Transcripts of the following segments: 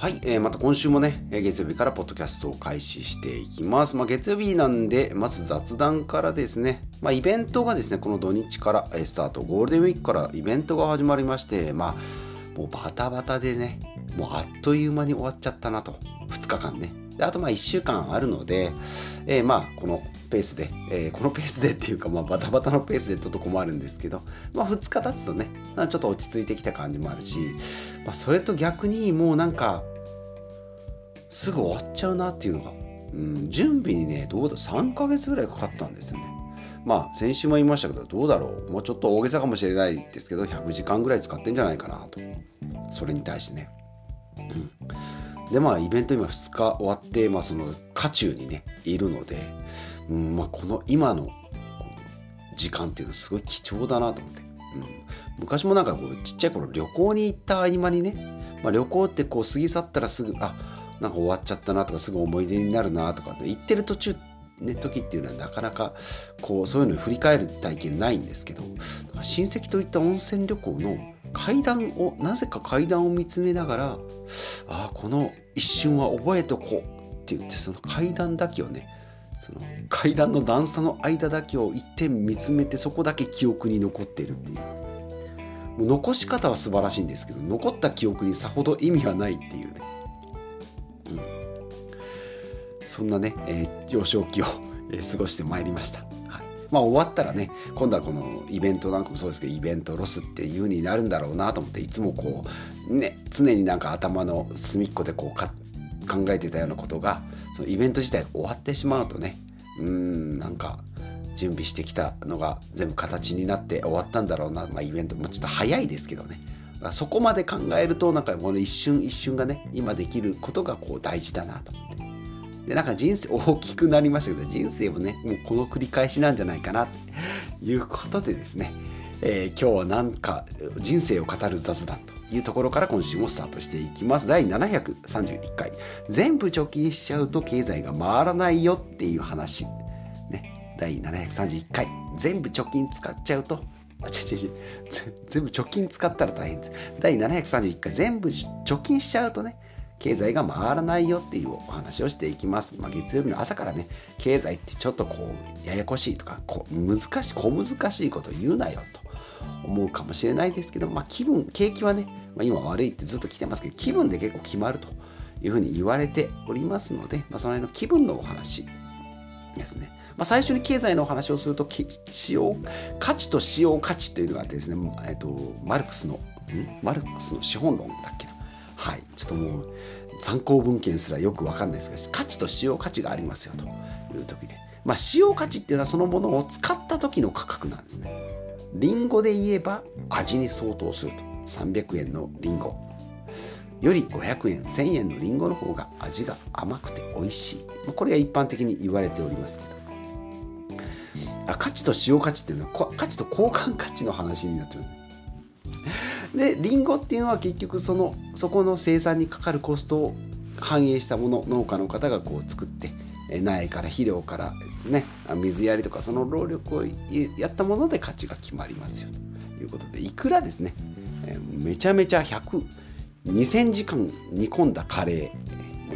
はい、えー、また今週もね、月曜日からポッドキャストを開始していきます。まあ、月曜日なんで、まず雑談からですね、まあ、イベントがですね、この土日からスタート、ゴールデンウィークからイベントが始まりまして、まあ、もうバタバタでね、もうあっという間に終わっちゃったなと、2日間ね。あとまあ1週間あるので、えー、まあこのペースで、えー、このペースでっていうかまあバタバタのペースでちょっと困るんですけど、まあ2日経つとね、ちょっと落ち着いてきた感じもあるし、まあ、それと逆にもうなんか、すぐ終わっちゃうなっていうのが、うん、準備にね、どうだ、3ヶ月ぐらいかかったんですよね。まあ、先週も言いましたけど、どうだろう。もうちょっと大げさかもしれないですけど、100時間ぐらい使ってんじゃないかなと。それに対してね。うん。で、まあ、イベント今2日終わって、まあ、その、渦中にね、いるので、うん、まあ、この今の時間っていうのはすごい貴重だなと思って。うん、昔もなんかこう、ちっちゃい頃旅行に行った合間にね、まあ、旅行ってこう過ぎ去ったらすぐ、あ、なんか終わっちゃったなとかすぐ思い出になるなとか言ってる途中ね、時っていうのはなかなかこうそういうのを振り返る体験ないんですけど親戚といった温泉旅行の階段をなぜか階段を見つめながらああこの一瞬は覚えとこうって言ってその階段だけをねその階段の段差の間だけを一点見つめてそこだけ記憶に残っているっていう。もう残し方は素晴らしいんですけど残った記憶にさほど意味がないっていうね。そんなね、えー、幼少期を、え、過ごしてまいりました。はい。まあ、終わったらね今度はこのイベントなんかもそうですけどイベントロスっていう風になるんだろうなと思っていつもこうね常になんか頭の隅っこでこうか考えてたようなことがそのイベント自体終わってしまうとねうんなんか準備してきたのが全部形になって終わったんだろうな、まあ、イベントもちょっと早いですけどね。そこまで考えるとなんかこの一瞬一瞬がね今できることがこう大事だなと。で、なんか人生 大きくなりましたけど、人生もね、もうこの繰り返しなんじゃないかな、ということでですね、えー、今日はなんか人生を語る雑談というところから今週もスタートしていきます。第731回。全部貯金しちゃうと経済が回らないよっていう話。ね。第731回。全部貯金使っちゃうとあ、ちちち、全部貯金使ったら大変です。第731回、全部貯金しちゃうとね、経済が回らないよっていうお話をしていきます。まあ、月曜日の朝からね、経済ってちょっとこう、ややこしいとか、こう難しい、小難しいこと言うなよと思うかもしれないですけど、まあ、気分、景気はね、まあ、今悪いってずっと来てますけど、気分で結構決まるというふうに言われておりますので、まあ、その辺の気分のお話ですね。まあ、最初に経済のお話をすると、使用、価値と使用価値というのがあってですね、えっと、マルクスの、ん？マルクスの資本論だっけな。はい、ちょっともう参考文献すらよく分かんないですが価値と使用価値がありますよという時で、まあ、使用価値っていうのはそのものを使った時の価格なんですね。リンゴで言えば味に相当すると。300円のリンゴ。より500円1000円のリンゴの方が味が甘くて美味しい。これが一般的に言われておりますけど。あ価値と使用価値っていうのは価値と交換価値の話になってます。ねでリンゴっていうのは結局そのそこの生産にかかるコストを反映したもの農家の方がこう作って苗から肥料からね水やりとかその労力をやったもので価値が決まりますよということでいくらですねめちゃめちゃ100 2000時間煮込んだカレー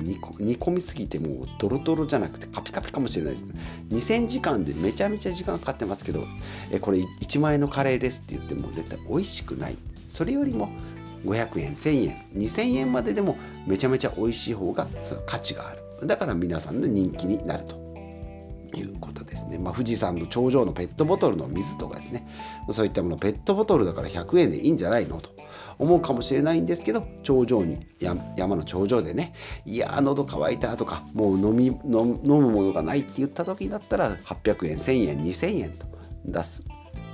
煮込みすぎてもうドロドロじゃなくてカピカピかもしれないですね。2000時間でめちゃめちゃ時間かかってますけどこれ1万円のカレーですって言っても絶対美味しくない。それよりも500円1000円2000円まででもめちゃめちゃ美味しい方がその価値があるだから皆さんの人気になるということですね。まあ、富士山の頂上のペットボトルの水とかですね。そういったもの、ペットボトルだから100円でいいんじゃないのと思うかもしれないんですけど、頂上に、山の頂上でね、いや喉乾いたとか、もう飲み飲むものがないって言った時だったら、800円、1000円、2000円と出す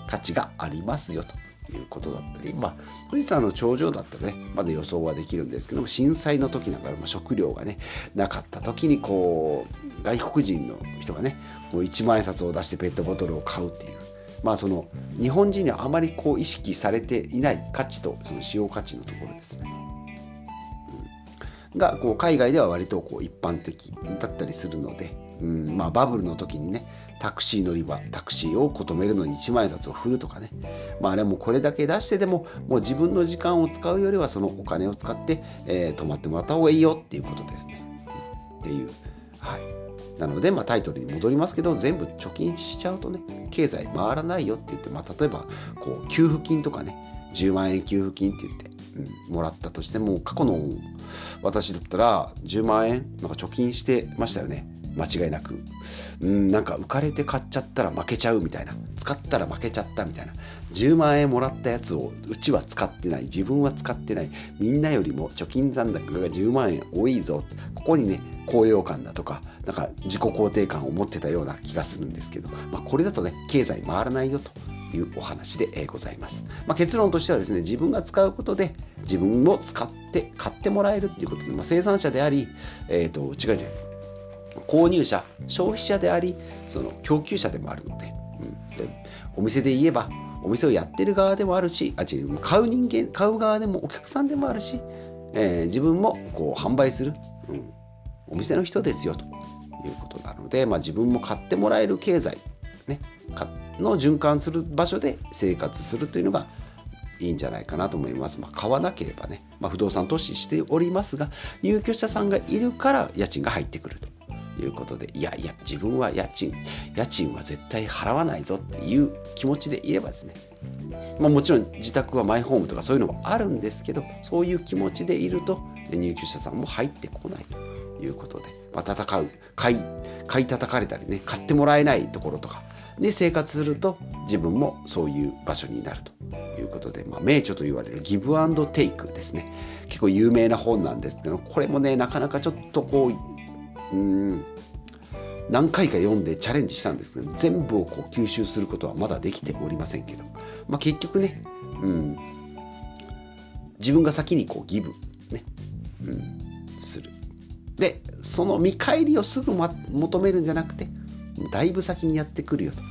価値がありますよと。いうことだったり、まあ、富士山の頂上だったらね、まだ予想はできるんですけども、震災の時なんか、まあ、食料がね、なかった時に、こう、外国人の人がね、もう1万円札を出してペットボトルを買うっていう、まあその日本人にはあまりこう意識されていない価値とその使用価値のところですね。がこう海外では割とこう一般的だったりするので、うんまあ、バブルの時にねタクシー乗り場タクシーを止めるのに1万円札を振るとかねまああれもこれだけ出してでももう自分の時間を使うよりはそのお金を使って、えー、泊まってもらった方がいいよっていうことですね。っていう。はいなので、まあ、タイトルに戻りますけど全部貯金しちゃうとね経済回らないよって言って、まあ、例えばこう給付金とかね10万円給付金って言って、うん、もらったとしても過去の私だったら10万円なんか貯金してましたよね間違いなく。うんなんか浮かれて買っちゃったら負けちゃうみたいな。使ったら負けちゃったみたいな。10万円もらったやつをうちは使ってない。自分は使ってない。みんなよりも貯金残高が10万円多いぞ。ここにね高揚感だとかなんか自己肯定感を持ってたような気がするんですけど、まあ、これだとね経済回らないよと。いうお話でございます、まあ、結論としてはですね自分が使うことで自分も使って買ってもらえるっていうことで、まあ、生産者であり、えーと、違う違う。購入者消費者でありその供給者でもあるので,、うん、でお店で言えばお店をやってる側でもあるしあ違う買う人間買う側でもお客さんでもあるし、えー、自分もこう販売する、うん、お店の人ですよということなので、まあ、自分も買ってもらえる経済、ね、の循環する場所で生活するというのがいいんじゃないかなと思います。まあ、買わなければね、まあ、不動産投資しておりますが入居者さんがいるから家賃が入ってくると。いうことでいやいや自分は家賃家賃は絶対払わないぞっていう気持ちでいればですねまあ、もちろん自宅はマイホームとかそういうのもあるんですけどそういう気持ちでいると入居者さんも入ってこないということで、まあ、戦う買い買い叩かれたりね買ってもらえないところとかで生活すると自分もそういう場所になるということで、まあ、名著と言われるギブアンドテイクですね。結構有名な本なんですけどこれもねなかなかちょっとこううん。何回か読んでチャレンジしたんですけど全部をこう吸収することはまだできておりませんけど、まあ、結局ね、うん、自分が先にこうギブ、ね。うん、する。でその見返りをすぐ、ま、求めるんじゃなくてだいぶ先にやってくるよと。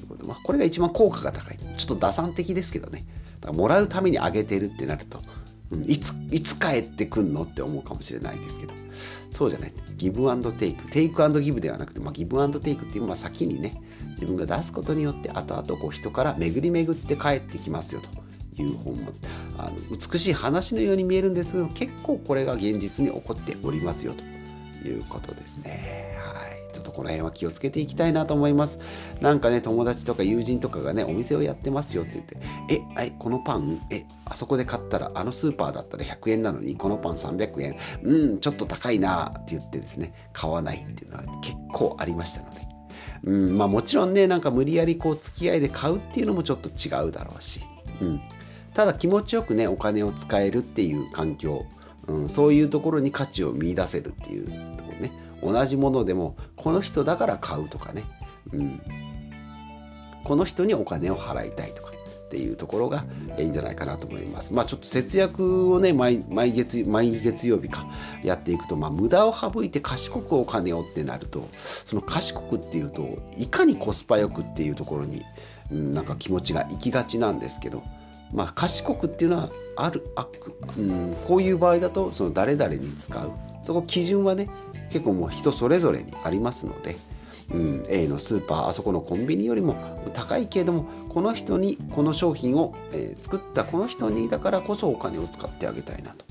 いうこと、まあ、これが一番効果が高い。ちょっと打算的ですけどね。だからもらうためにあげてるってなると、いついつ帰ってくんのって思うかもしれないですけど。そうじゃない。ギブアンドテイクテイクアンドギブではなくて、まあ、ギブアンドテイクっていうのは先にね自分が出すことによって後々こう人から巡り巡って帰ってきますよと。いう本もあの美しい話のように見えるんですけど結構これが現実に起こっておりますよと。いうことですね。はい。ちょっとこの辺は気をつけていきたいなと思います。なんかね、友達とか友人とかがね、お店をやってますよって言って、え、はい、このパン、え、あそこで買ったら、あのスーパーだったら100円なのに、このパン300円、うん、ちょっと高いなって言ってですね、買わないっていうのは結構ありましたので。うん、まあもちろんね、なんか無理やりこう付き合いで買うっていうのもちょっと違うだろうし、うん。ただ気持ちよくね、お金を使えるっていう環境、うん、そういうところに価値を見出せるっていう同じものでもこの人だから買うとかね、うん、この人にお金を払いたいとか。っていうところがいいんじゃないかなと思います。まあちょっと節約をね毎毎月毎月曜日かやっていくと、まあ、無駄を省いて賢くお金をってなるとその賢くっていうといかにコスパよくっていうところに、うん、なんか気持ちがいきがちなんですけどまあ賢くっていうのはあるあ、うん、こういう場合だとその誰々に使う。そこ基準はね結構もう人それぞれにありますので、うん、A のスーパーあそこのコンビニよりも高いけれどもこの人にこの商品を、えー、作ったこの人にだからこそお金を使ってあげたいなと。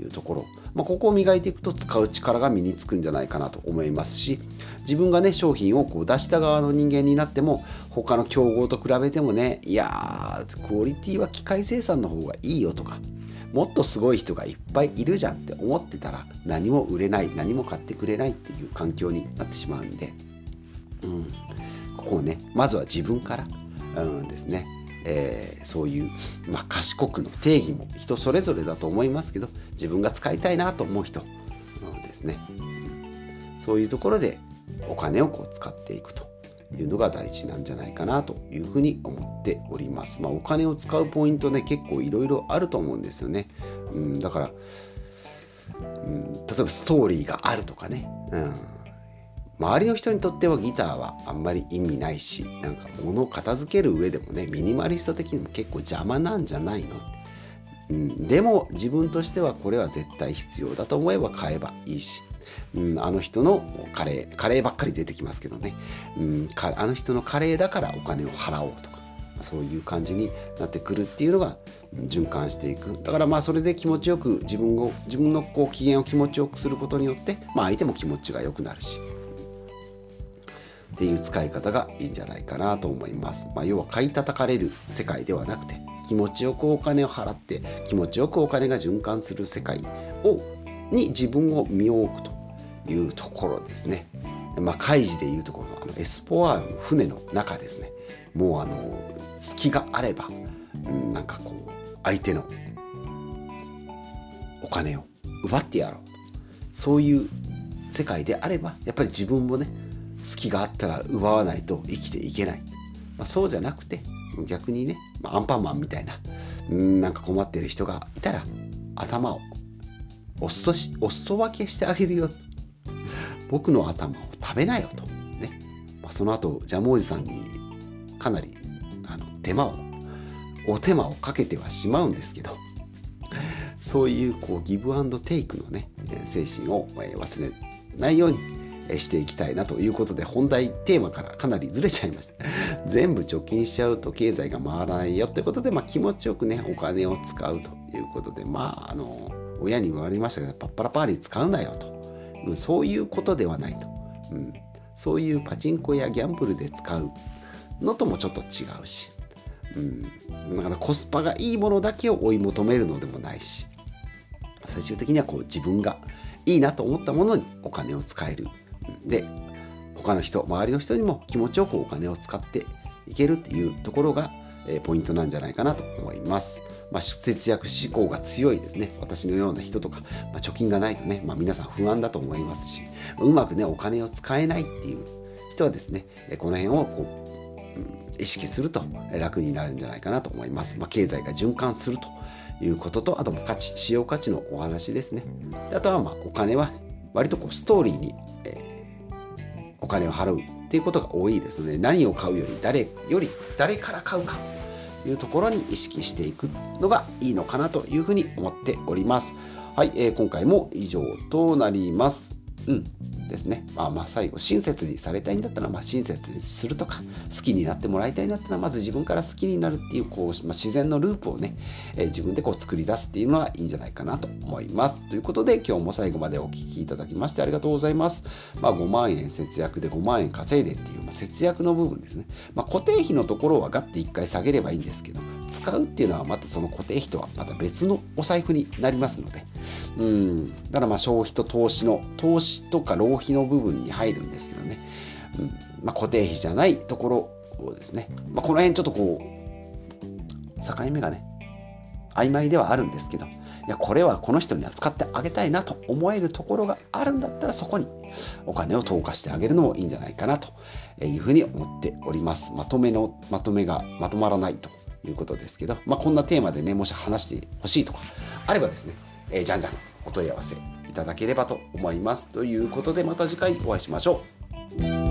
いうところ、まあ、ここを磨いていくと使う力が身につくんじゃないかなと思いますし自分がね商品をこう出した側の人間になっても他の競合と比べてもねいやークオリティは機械生産の方がいいよとかもっとすごい人がいっぱいいるじゃんって思ってたら何も売れない何も買ってくれないっていう環境になってしまうんで、うん、ここをねまずは自分から、うんですね。えー、そういう、まあ、賢くの定義も人それぞれだと思いますけど自分が使いたいなと思う人、ですね、うん、そういうところでお金をこう使っていくと。いうのが大事なんじゃないかなというふうに思っております。まあ、お金を使うポイントね結構いろいろあると思うんですよね。うん、だから、うん、例えばストーリーがあるとかね、うん、周りの人にとってはギターはあんまり意味ないしなんか物を片付ける上でもねミニマリスト的にも結構邪魔なんじゃないの？うん、でも自分としてはこれは絶対必要だと思えば買えばいいしうん、あの人のカレーカレーばっかり出てきますけどね、うん、あの人のカレーだからお金を払おうとかそういう感じになってくるっていうのが循環していく。だからまあそれで気持ちよく自分を自分のこう機嫌を気持ちよくすることによって、まあ、相手も気持ちが良くなるし。っていう使い方がいいんじゃないかなと思います。まあ、要は買い叩かれる世界ではなくて気持ちよくお金を払って気持ちよくお金が循環する世界をに自分を身を置くと。いうところですね。まあ、海事でいうところのあのエスポワールの船の中ですね。もうあの隙があれば、うん、なんかこう相手のお金を奪ってやろうそういう世界であればやっぱり自分もね隙があったら奪わないと生きていけない、まあ、そうじゃなくて逆にね、まあ、アンパンマンみたいなうんなんか困ってる人がいたら頭をおっそしお裾分けしてあげるよ僕の頭を食べなよと。ね、ま、その後ジャムおじさんにかなりあの手間をお手間をかけてはしまうんですけど そういうこうギブアンドテイクのね精神を忘れないようにしていきたいなということで本題テーマからかなりずれちゃいました。全部貯金しちゃうと経済が回らないよということで、まあ、気持ちよくねお金を使うということでまああの親に言われましたけどパッパラパーに使うなよと。そういうことではないと、うん、そういうパチンコやギャンブルで使うのともちょっと違うし、うん、だからコスパがいいものだけを追い求めるのでもないし。最終的にはこう自分がいいなと思ったものにお金を使える。で他の人周りの人にも気持ちよくお金を使っていけるっていうところが、えー、ポイントなんじゃないかなと思います。まあ、節約志向が強いですね私のような人とか、まあ、貯金がないとね、まあ、皆さん不安だと思いますしうまくねお金を使えないっていう人はですねこの辺をこう、うん、意識すると楽になるんじゃないかなと思います。まあ、経済が循環するということとあと価値使用価値のお話ですね。あとはまあお金は割とこうストーリーに、えお金を払うっていうことが多いですね何を買うより誰より誰から買うかというところに意識していくのがいいのかなというふうに思っております。はい、えー、今回も以上となります。うん。ですね。まあまあ最後、親切にされたいんだったら、まあ親切にするとか、好きになってもらいたいんだったら、まず自分から好きになるっていう、こう、まあ、自然のループをね、えー、自分でこう作り出すっていうのはいいんじゃないかなと思います。ということで、今日も最後までお聴きいただきましてありがとうございます。まあ5万円節約で5万円稼いでっていう、まあ、節約の部分ですね。まあ固定費のところはガッて1回下げればいいんですけど、使うっていうのはまたその固定費とはまた別のお財布になりますので、うん、だからまあ消費と投資の、投資とか浪費の部分に入るんですけどね、うん。まあ、固定費じゃないところをですね、まあ、この辺ちょっとこう、境目がね、曖昧ではあるんですけど、いや、これはこの人には使ってあげたいなと思えるところがあるんだったら、そこにお金を投下してあげるのもいいんじゃないかなというふうに思っております。まとめの、まとめがまとまらないと。いうことですけど、まあ、こんなテーマでね、もし話してほしいとかあればですね、えー、じゃんじゃんお問い合わせいただければと思います。ということでまた次回お会いしましょう。